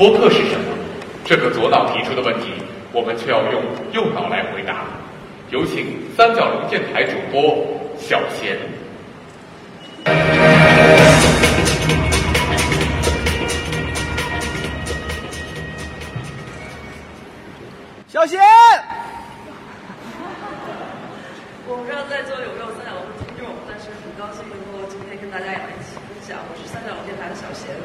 播客是什么？这个左脑提出的问题，我们却要用右脑来回答。有请三角龙电台主播小贤。小贤，我不知道在座有没有三角龙的听众，但是很高兴能够今天跟大家一起分享。我是三角龙电台的小贤。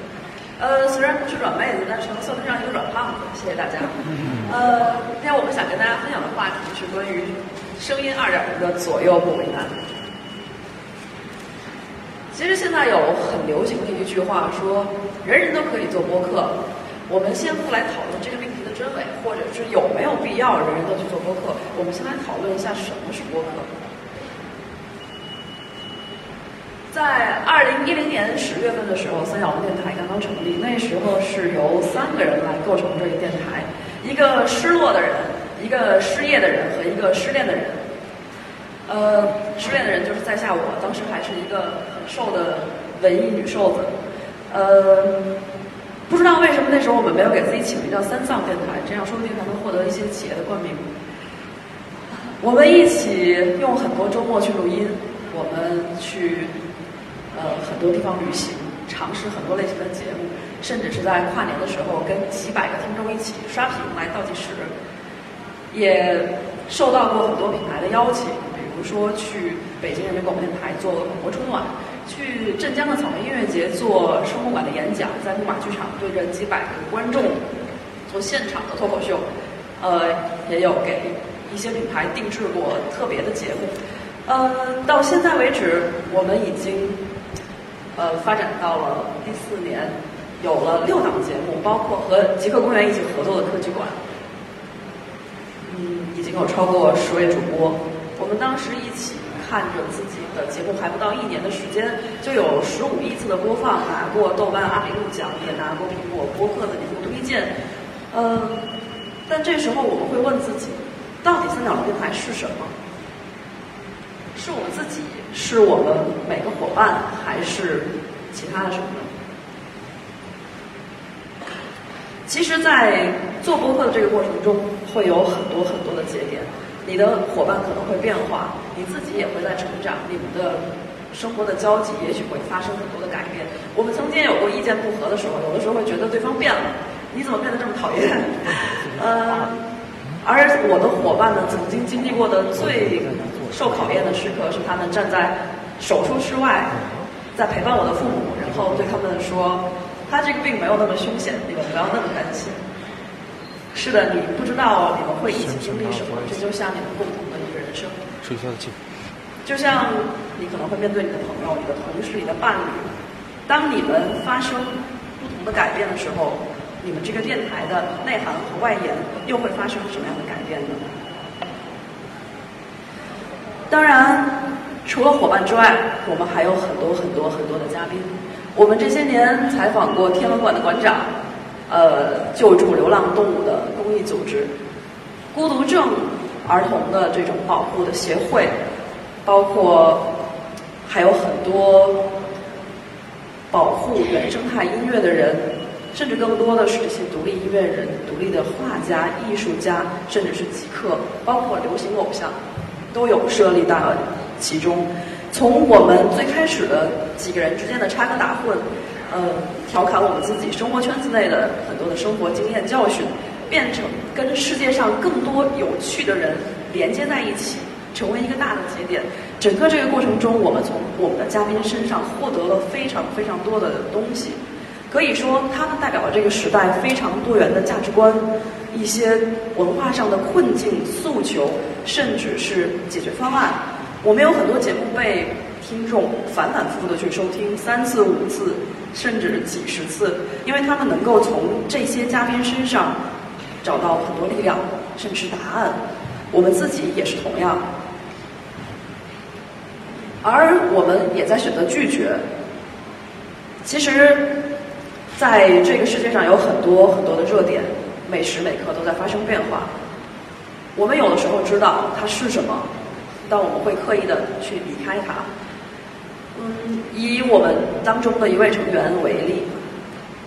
呃，虽然不是软妹子，但是能算得上一个软胖子。谢谢大家。呃，今天我们想跟大家分享的话题是关于声音二点零的左右不为难。其实现在有很流行的一句话说，人人都可以做播客。我们先不来讨论这个命题的真伪，或者是有没有必要人人都去做播客。我们先来讨论一下什么是播客。在二零一零年十月份的时候，三角龙电台刚刚成立，那时候是由三个人来构成这个电台：一个失落的人，一个失业的人和一个失恋的人。呃，失恋的人就是在下我，当时还是一个很瘦的文艺女瘦子。呃。不知道为什么那时候我们没有给自己起名叫“三藏电台”，这样说不定还能获得一些企业的冠名。我们一起用很多周末去录音，我们去呃很多地方旅行，尝试很多类型的节目，甚至是在跨年的时候跟几百个听众一起刷屏来倒计时。也受到过很多品牌的邀请，比如说去北京人民广播电台做广播春晚。去镇江的草莓音乐节做生活馆的演讲，在木马剧场对着几百个观众做现场的脱口秀，呃，也有给一些品牌定制过特别的节目，呃，到现在为止，我们已经呃发展到了第四年，有了六档节目，包括和极客公园一起合作的科技馆，嗯，已经有超过十位主播，我们当时一起。看着自己的节目还不到一年的时间，就有十五亿次的播放，拿过豆瓣阿米路奖，也拿过苹果播客的年度推荐。呃，但这时候我们会问自己，到底三角龙电台是什么？是我们自己，是我们每个伙伴，还是其他的什么呢？其实，在做播客的这个过程中，会有很多很多的节点。你的伙伴可能会变化，你自己也会在成长，你们的生活的交集也许会发生很多的改变。我们曾经有过意见不合的时候，有的时候会觉得对方变了，你怎么变得这么讨厌？呃，而我的伙伴呢，曾经经历过的最受考验的时刻，是他们站在手术室外，在陪伴我的父母，然后对他们说：“他这个病没有那么凶险，你们不要那么担心。”是的，你不知道你们会一起经历什么，这就像你们共同的一个人生。吹消气。就像你可能会面对你的朋友、你的同事、你的伴侣，当你们发生不同的改变的时候，你们这个电台的内涵和外延又会发生什么样的改变呢？当然，除了伙伴之外，我们还有很多很多很多的嘉宾。我们这些年采访过天文馆的馆长。呃，救助流浪动物的公益组织，孤独症儿童的这种保护的协会，包括还有很多保护原生态音乐的人，甚至更多的是这些独立音乐人、独立的画家、艺术家，甚至是极客，包括流行偶像，都有设立到其中。从我们最开始的几个人之间的插科打诨。呃，调侃我们自己生活圈子内的很多的生活经验教训，变成跟世界上更多有趣的人连接在一起，成为一个大的节点。整个这个过程中，我们从我们的嘉宾身上获得了非常非常多的东西，可以说他们代表了这个时代非常多元的价值观，一些文化上的困境诉求，甚至是解决方案。我们有很多节目被。听众反反复复的去收听三次五次，甚至几十次，因为他们能够从这些嘉宾身上找到很多力量，甚至是答案。我们自己也是同样，而我们也在选择拒绝。其实，在这个世界上有很多很多的热点，每时每刻都在发生变化。我们有的时候知道它是什么，但我们会刻意的去离开它。嗯，以我们当中的一位成员为例，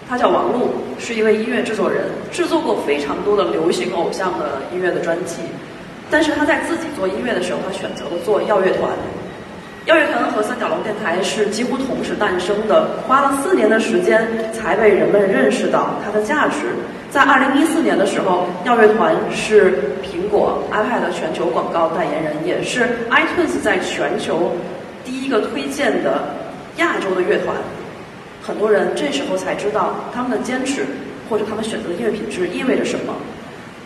他叫王璐，是一位音乐制作人，制作过非常多的流行偶像的音乐的专辑。但是他在自己做音乐的时候，他选择了做耀乐团。耀乐团和三角龙电台是几乎同时诞生的，花了四年的时间才被人们认识到它的价值。在二零一四年的时候，耀乐团是苹果 iPad 全球广告代言人，也是 iTunes 在全球第一个推荐的亚洲的乐团。很多人这时候才知道他们的坚持或者他们选择的音乐品质意味着什么。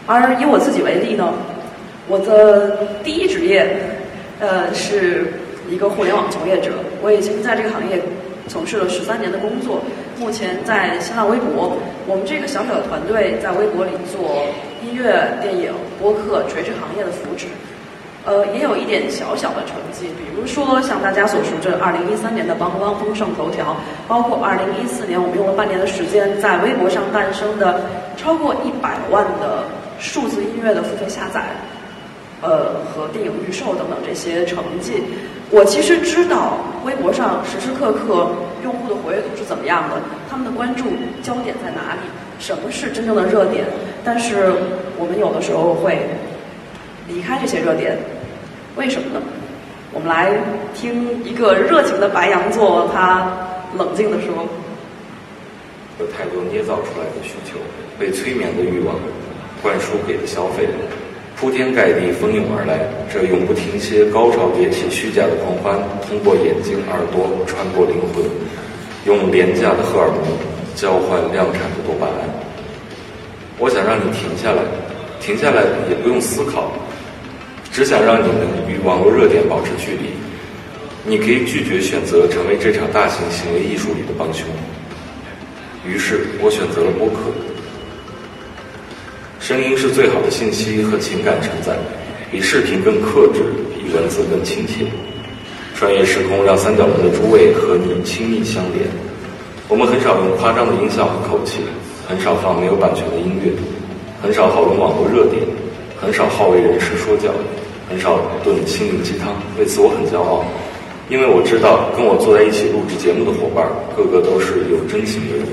而以我自己为例呢，我的第一职业，呃，是一个互联网从业者。我已经在这个行业从事了十三年的工作，目前在新浪微博，我们这个小小的团队在微博里做音乐、电影、播客垂直行业的扶持。呃，也有一点小小的成绩，比如说像大家所熟知的，二零一三年的帮帮风上头条，包括二零一四年我们用了半年的时间在微博上诞生的超过一百万的数字音乐的付费下载，呃和电影预售等等这些成绩。我其实知道微博上时时刻刻用户的活跃度是怎么样的，他们的关注焦点在哪里，什么是真正的热点，但是我们有的时候会。离开这些热点，为什么呢？我们来听一个热情的白羊座，他冷静地说：“有太多捏造出来的需求，被催眠的欲望，灌输给的消费，铺天盖地蜂拥而来。这永不停歇、高潮迭起、虚假的狂欢，通过眼睛、耳朵穿过灵魂，用廉价的荷尔蒙交换量产的多巴胺。我想让你停下来，停下来也不用思考。”只想让你们与网络热点保持距离。你可以拒绝选择成为这场大型行为艺术里的帮凶。于是我选择了播客。声音是最好的信息和情感承载，比视频更克制，比文字更亲切。穿越时空，让三角龙的诸位和你亲密相连。我们很少用夸张的音效和口气，很少放没有版权的音乐，很少讨论网络热点，很少好为人师说教。很少炖心灵鸡汤，为此我很骄傲，因为我知道跟我坐在一起录制节目的伙伴，个个都是有真情的人。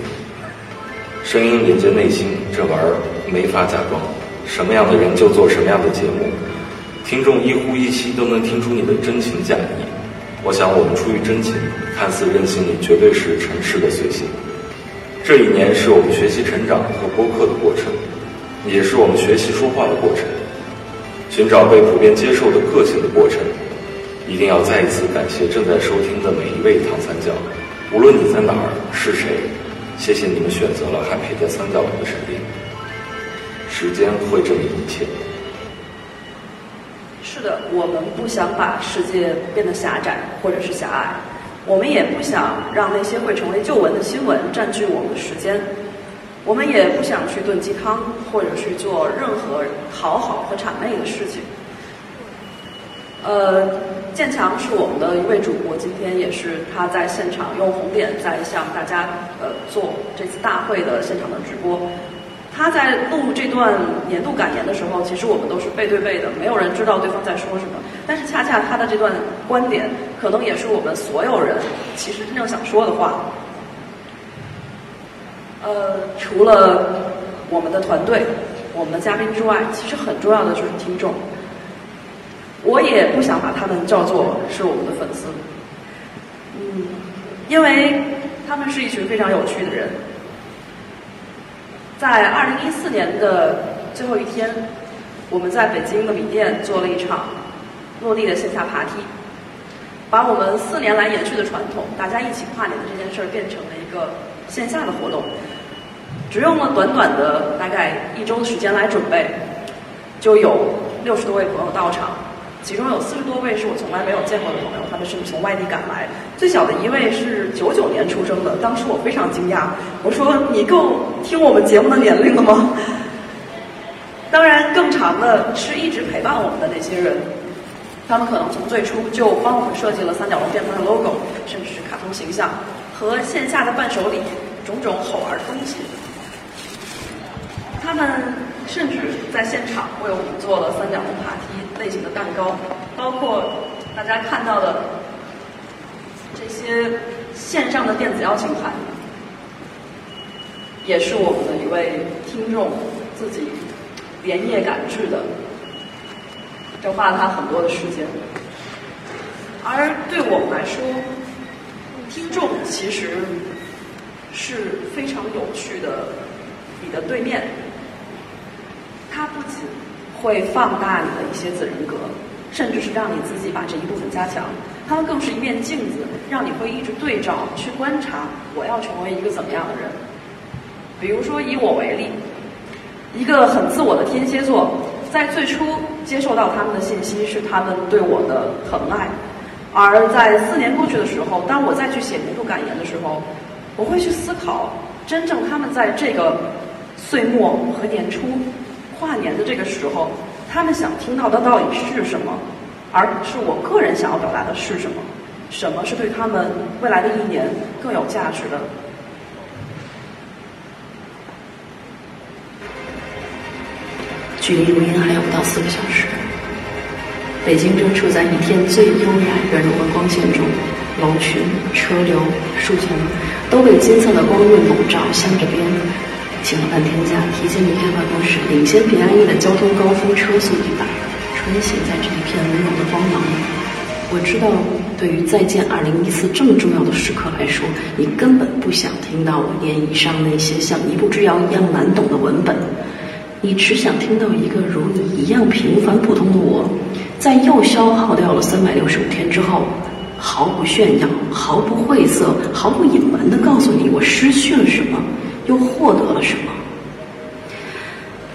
声音连接内心，这玩意儿没法假装。什么样的人就做什么样的节目，听众一呼一吸都能听出你的真情假意。我想我们出于真情，看似任性里绝对是尘世的随性。这一年是我们学习成长和播客的过程，也是我们学习说话的过程。寻找被普遍接受的个性的过程，一定要再一次感谢正在收听的每一位唐三角，无论你在哪儿是谁，谢谢你们选择了还陪在三角龙的身边。时间会证明一切。是的，我们不想把世界变得狭窄或者是狭隘，我们也不想让那些会成为旧闻的新闻占据我们的时间。我们也不想去炖鸡汤，或者去做任何讨好和谄媚的事情。呃，建强是我们的一位主播，今天也是他在现场用红点在向大家呃做这次大会的现场的直播。他在录这段年度感言的时候，其实我们都是背对背的，没有人知道对方在说什么。但是恰恰他的这段观点，可能也是我们所有人其实真正想说的话。呃，除了我们的团队、我们的嘉宾之外，其实很重要的就是听众。我也不想把他们叫做是我们的粉丝，嗯，因为他们是一群非常有趣的人。在二零一四年的最后一天，我们在北京的米店做了一场落地的线下爬梯，把我们四年来延续的传统，大家一起跨年的这件事儿，变成了一个线下的活动。只用了短短的大概一周的时间来准备，就有六十多位朋友到场，其中有四十多位是我从来没有见过的朋友，他们是从外地赶来。最小的一位是九九年出生的，当时我非常惊讶，我说：“你够听我们节目的年龄了吗？” 当然，更长的是一直陪伴我们的那些人，他们可能从最初就帮我们设计了三角龙电台的 logo，甚至是卡通形象和线下的伴手礼，种种好玩的东西。他们甚至在现场为我们做了三角龙爬梯类型的蛋糕，包括大家看到的这些线上的电子邀请函。也是我们的一位听众自己连夜赶制的，这花了他很多的时间。而对我们来说，听众其实是非常有趣的，你的对面，它不仅会放大你的一些子人格，甚至是让你自己把这一部分加强。它们更是一面镜子，让你会一直对照去观察，我要成为一个怎么样的人。比如说以我为例，一个很自我的天蝎座，在最初接受到他们的信息是他们对我的疼爱。而在四年过去的时候，当我再去写年度感言的时候，我会去思考，真正他们在这个岁末和年初跨年的这个时候，他们想听到的到底是什么，而不是我个人想要表达的是什么，什么是对他们未来的一年更有价值的。距离录音还有不到四个小时。北京正处在一天最优雅圆融的光线中，楼群、车流、树丛都被金色的光晕笼罩，镶着边。请了半天假，提前离开办公室，领先平安夜的交通高峰车速一百，穿行在这一片温柔的光芒里。我知道，对于再见二零一四这么重要的时刻来说，你根本不想听到我念以上那些像一步之遥一样难懂的文本，你只想听到一个如你一样平凡普通的我。在又消耗掉了三百六十五天之后，毫不炫耀、毫不晦涩、毫不隐瞒地告诉你，我失去了什么，又获得了什么。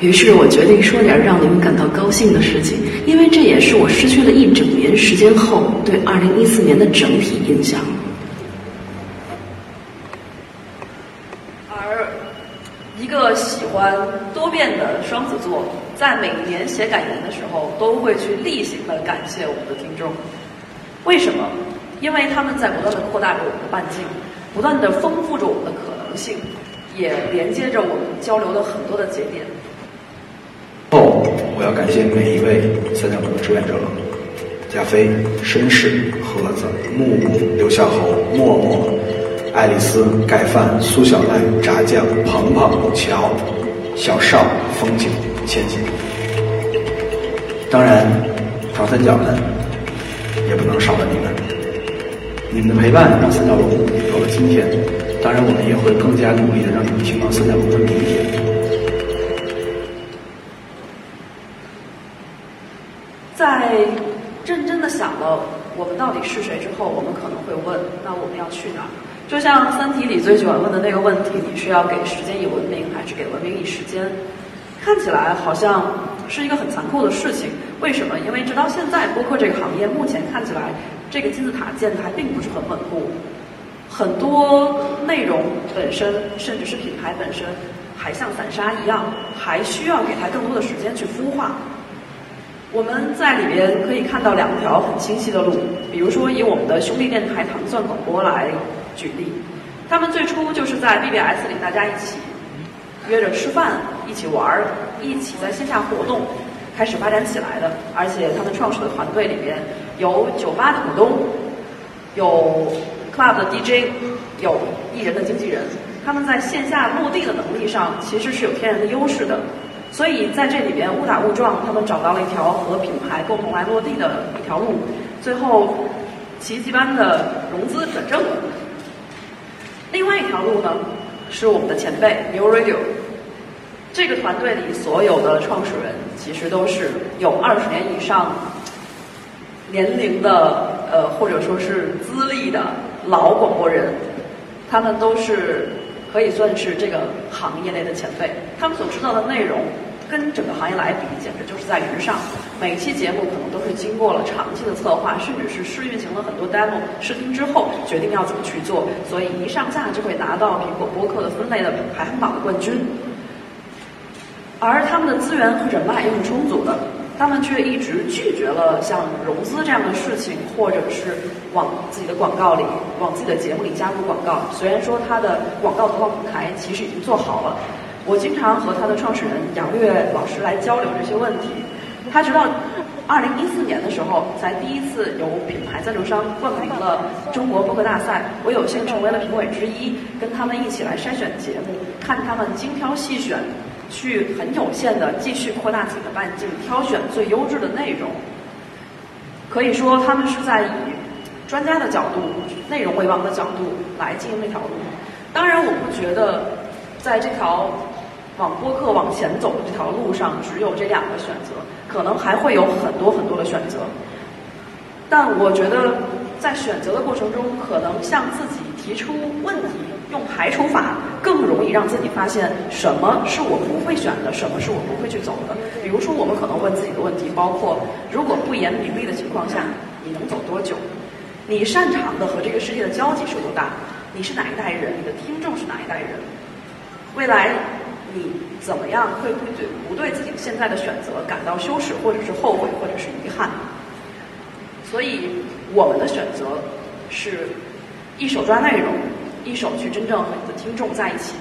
于是我决定说点让你们感到高兴的事情，因为这也是我失去了一整年时间后对二零一四年的整体印象。而一个喜欢多变的双子座。在每年写感言的时候，都会去例行的感谢我们的听众。为什么？因为他们在不断的扩大着我们的半径，不断的丰富着我们的可能性，也连接着我们交流的很多的节点。后，我要感谢每一位三角龙的志愿者：加菲、绅士、盒子、木木、刘小猴、默默、爱丽丝、盖饭、苏小兰、炸酱、鹏鹏、乔、小邵、风景。千金。当然，长三角们也不能少了你们。你们的陪伴让三角龙有了今天。当然，我们也会更加努力的让你们听到三角龙的明天。在认真的想了我们到底是谁之后，我们可能会问：那我们要去哪儿？就像《三体》里最喜欢问的那个问题：你是要给时间以文明，还是给文明以时间？看起来好像是一个很残酷的事情，为什么？因为直到现在，播客这个行业目前看起来，这个金字塔建的还并不是很稳固，很多内容本身，甚至是品牌本身，还像散沙一样，还需要给它更多的时间去孵化。我们在里边可以看到两条很清晰的路，比如说以我们的兄弟电台糖蒜广播来举例，他们最初就是在 BBS 里大家一起。约着吃饭，一起玩儿，一起在线下活动，开始发展起来的。而且他们创始的团队里边有酒吧的股东，有 club 的 DJ，有艺人的经纪人。他们在线下落地的能力上其实是有天然的优势的。所以在这里边误打误撞，他们找到了一条和品牌共同来落地的一条路，最后奇迹般的融资转正了。另外一条路呢？是我们的前辈 New Radio，这个团队里所有的创始人其实都是有二十年以上年龄的，呃，或者说是资历的老广播人，他们都是可以算是这个行业内的前辈，他们所知道的内容。跟整个行业来比，简直就是在云上。每期节目可能都是经过了长期的策划，甚至是试运行了很多 demo 试听之后，决定要怎么去做。所以一上架就会拿到苹果播客的分类的排行榜的冠军。而他们的资源和人脉又是充足的，他们却一直拒绝了像融资这样的事情，或者是往自己的广告里、往自己的节目里加入广告。虽然说他的广告投放平台其实已经做好了。我经常和他的创始人杨月老师来交流这些问题，他直到二零一四年的时候，才第一次由品牌赞助商冠名了中国播客大赛，我有幸成为了评委之一，跟他们一起来筛选节目，看他们精挑细选，去很有限的继续扩大自己的半径，挑选最优质的内容。可以说，他们是在以专家的角度、内容为王的角度来经营这条路。当然，我不觉得在这条往播客往前走的这条路上只有这两个选择，可能还会有很多很多的选择。但我觉得，在选择的过程中，可能向自己提出问题，用排除法更容易让自己发现什么是我不会选的，什么是我不会去走的。比如说，我们可能问自己的问题，包括如果不言名利的情况下，你能走多久？你擅长的和这个世界的交集是多大？你是哪一代人？你的听众是哪一代人？未来你怎么样会不对不对自己现在的选择感到羞耻，或者是后悔，或者是遗憾？所以我们的选择是一手抓内容，一手去真正和你的听众在一起。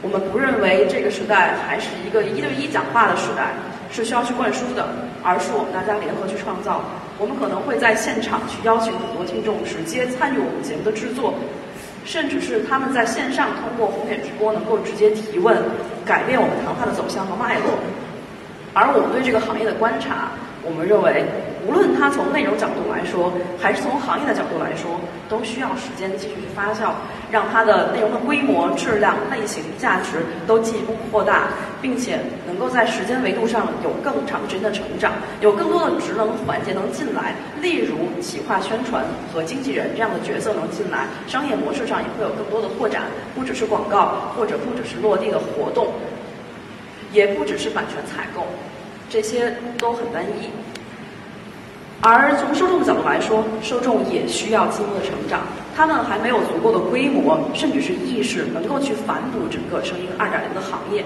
我们不认为这个时代还是一个一对一讲话的时代，是需要去灌输的，而是我们大家联合去创造。我们可能会在现场去邀请很多听众直接参与我们节目的制作，甚至是他们在线上通过红点直播能够直接提问，改变我们谈话的走向和脉络。而我们对这个行业的观察，我们认为，无论它从内容角度来说，还是从行业的角度来说，都需要时间继续去发酵，让它的内容的规模、质量、类型、价值都进一步扩大，并且能够在时间维度上有更长时间的成长，有更多的职能环节能进来，例如企划、宣传和经纪人这样的角色能进来，商业模式上也会有更多的拓展，不只是广告，或者不只是落地的活动。也不只是版权采购，这些都很单一。而从受众的角度来说，受众也需要进一步的成长，他们还没有足够的规模，甚至是意识，能够去反哺整个声音二点零的行业。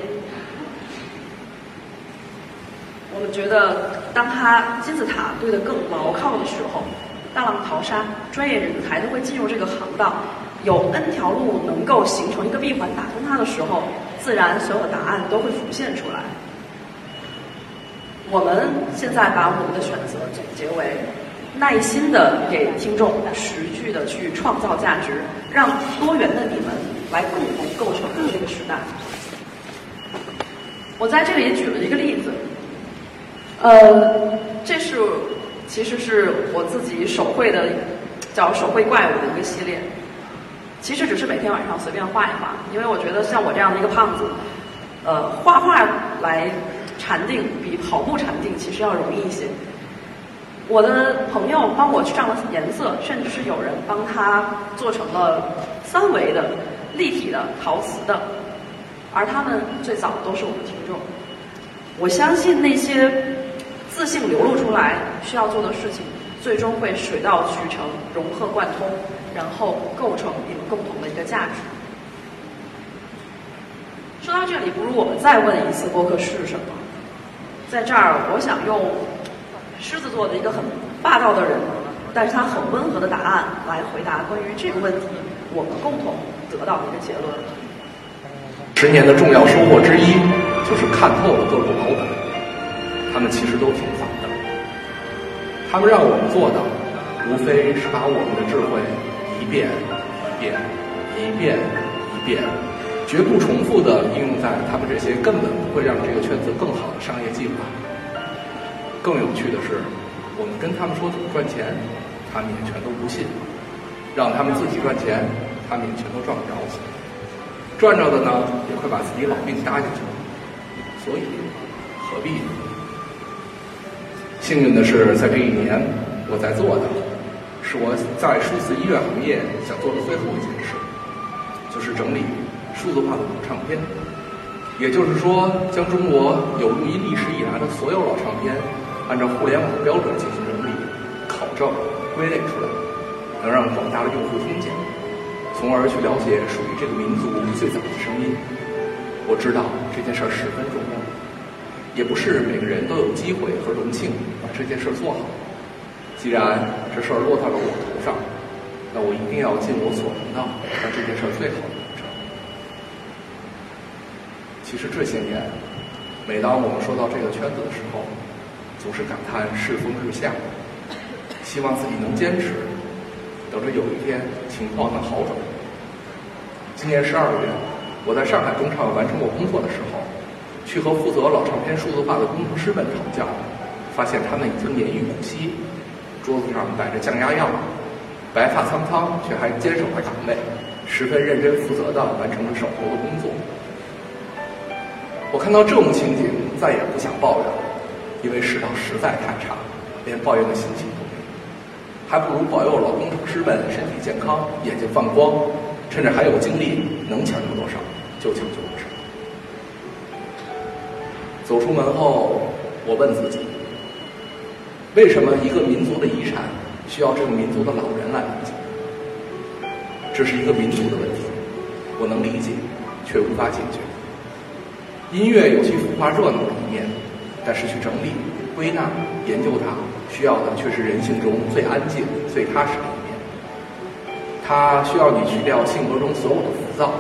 我们觉得，当他金字塔堆得更牢靠的时候，大浪淘沙，专业人才都会进入这个行当，有 N 条路能够形成一个闭环打通它的时候。自然，所有的答案都会浮现出来。我们现在把我们的选择总结为：耐心的给听众持续的去创造价值，让多元的你们来共同构成这个时代。我在这里举了一个例子，呃，这是其实是我自己手绘的，叫手绘怪物的一个系列。其实只是每天晚上随便画一画，因为我觉得像我这样的一个胖子，呃，画画来禅定比跑步禅定其实要容易一些。我的朋友帮我去上了颜色，甚至是有人帮他做成了三维的、立体的、陶瓷的，而他们最早都是我的听众。我相信那些自信流露出来需要做的事情。最终会水到渠成、融合贯通，然后构成你们共同的一个价值。说到这里，不如我们再问一次：播客是什么？在这儿，我想用狮子座的一个很霸道的人，但是他很温和的答案来回答关于这个问题，我们共同得到的一个结论。十年的重要收获之一，就是看透了各路老板，他们其实都挺烦的。他们让我们做的，无非是把我们的智慧一遍一遍、一遍一遍，绝不重复的应用在他们这些根本不会让这个圈子更好的商业计划。更有趣的是，我们跟他们说怎么赚钱，他们也全都不信；让他们自己赚钱，他们也全都赚不着钱。赚着的呢，也会把自己老命搭进去。所以，何必呢？幸运的是，在这一年，我在做的，是我在数字医院行业想做的最后一件事，就是整理数字化的老唱片。也就是说，将中国有录音历史以来的所有老唱片，按照互联网的标准进行整理、考证、归类出来，能让广大的用户听见，从而去了解属于这个民族最早的声音。我知道这件事儿十分重要。也不是每个人都有机会和荣幸把这件事儿做好。既然这事儿落到了我头上，那我一定要尽我所能的让这件事儿最好的完成。其实这些年，每当我们说到这个圈子的时候，总是感叹世风日下，希望自己能坚持，等着有一天情况能好转。今年十二月，我在上海中唱完成我工作的时候，去和负责老唱片数字化的工程师们讨教，发现他们已经年逾古稀，桌子上摆着降压药，白发苍苍却还坚守着岗位，十分认真负责地完成了手头的工作。我看到这种情景，再也不想抱怨了，因为世道实在太差，连抱怨的心情都没有，还不如保佑老工程师们身体健康，眼睛放光，趁着还有精力，能抢救多少就抢救多少。走出门后，我问自己：为什么一个民族的遗产需要这个民族的老人来理解？这是一个民族的问题，我能理解，却无法解决。音乐有其浮夸热闹的一面，但是去整理、归纳、研究它，需要的却是人性中最安静、最踏实的一面。它需要你去掉性格中所有的浮躁，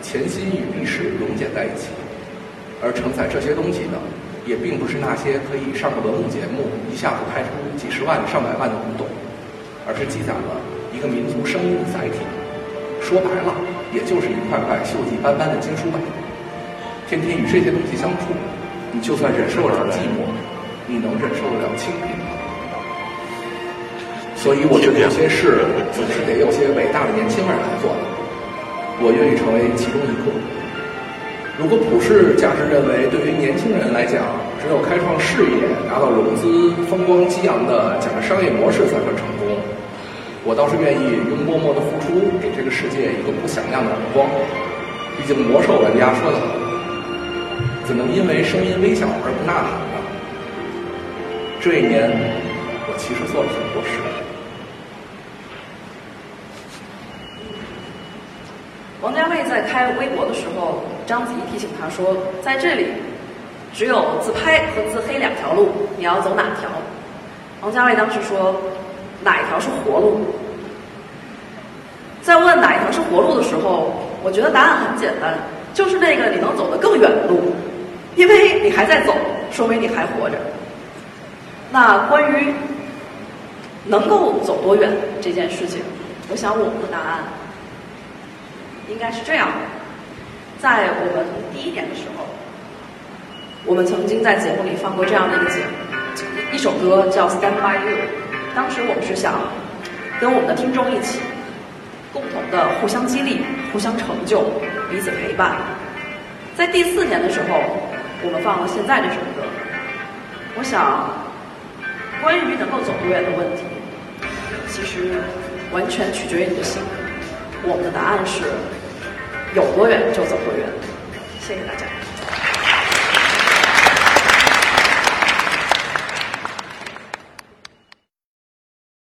潜心与历史融解在一起。而承载这些东西的，也并不是那些可以上个文物节目一下子拍出几十万、上百万的古董，而是记载了一个民族声音的载体。说白了，也就是一块块锈迹斑斑的经书板。天天与这些东西相处，你就算忍受得了寂寞，你能忍受得了清贫吗？所以我觉得有些事总是得有些伟大的年轻人来做的。我愿意成为其中一个。如果普世价值认为，对于年轻人来讲，只有开创事业、拿到融资、风光激昂的讲个商业模式才算成功，我倒是愿意用默默的付出，给这个世界一个不响亮的耳光。毕竟魔兽玩家说的好。怎能因为声音微小而不呐喊呢？这一年，我其实做了很多事。王家卫在开微博的时候，章子怡提醒他说：“在这里，只有自拍和自黑两条路，你要走哪条？”王家卫当时说：“哪一条是活路？”在问哪一条是活路的时候，我觉得答案很简单，就是那个你能走得更远的路。因为你还在走，说明你还活着。那关于能够走多远这件事情，我想我们的答案应该是这样的：在我们第一年的时候，我们曾经在节目里放过这样的一个节目，一首歌叫《Stand by You》。当时我们是想跟我们的听众一起，共同的互相激励、互相成就、彼此陪伴。在第四年的时候。我们放了现在这首歌，我想，关于能够走多远的问题，其实完全取决于你的性格。我们的答案是，有多远就走多远。谢谢大家。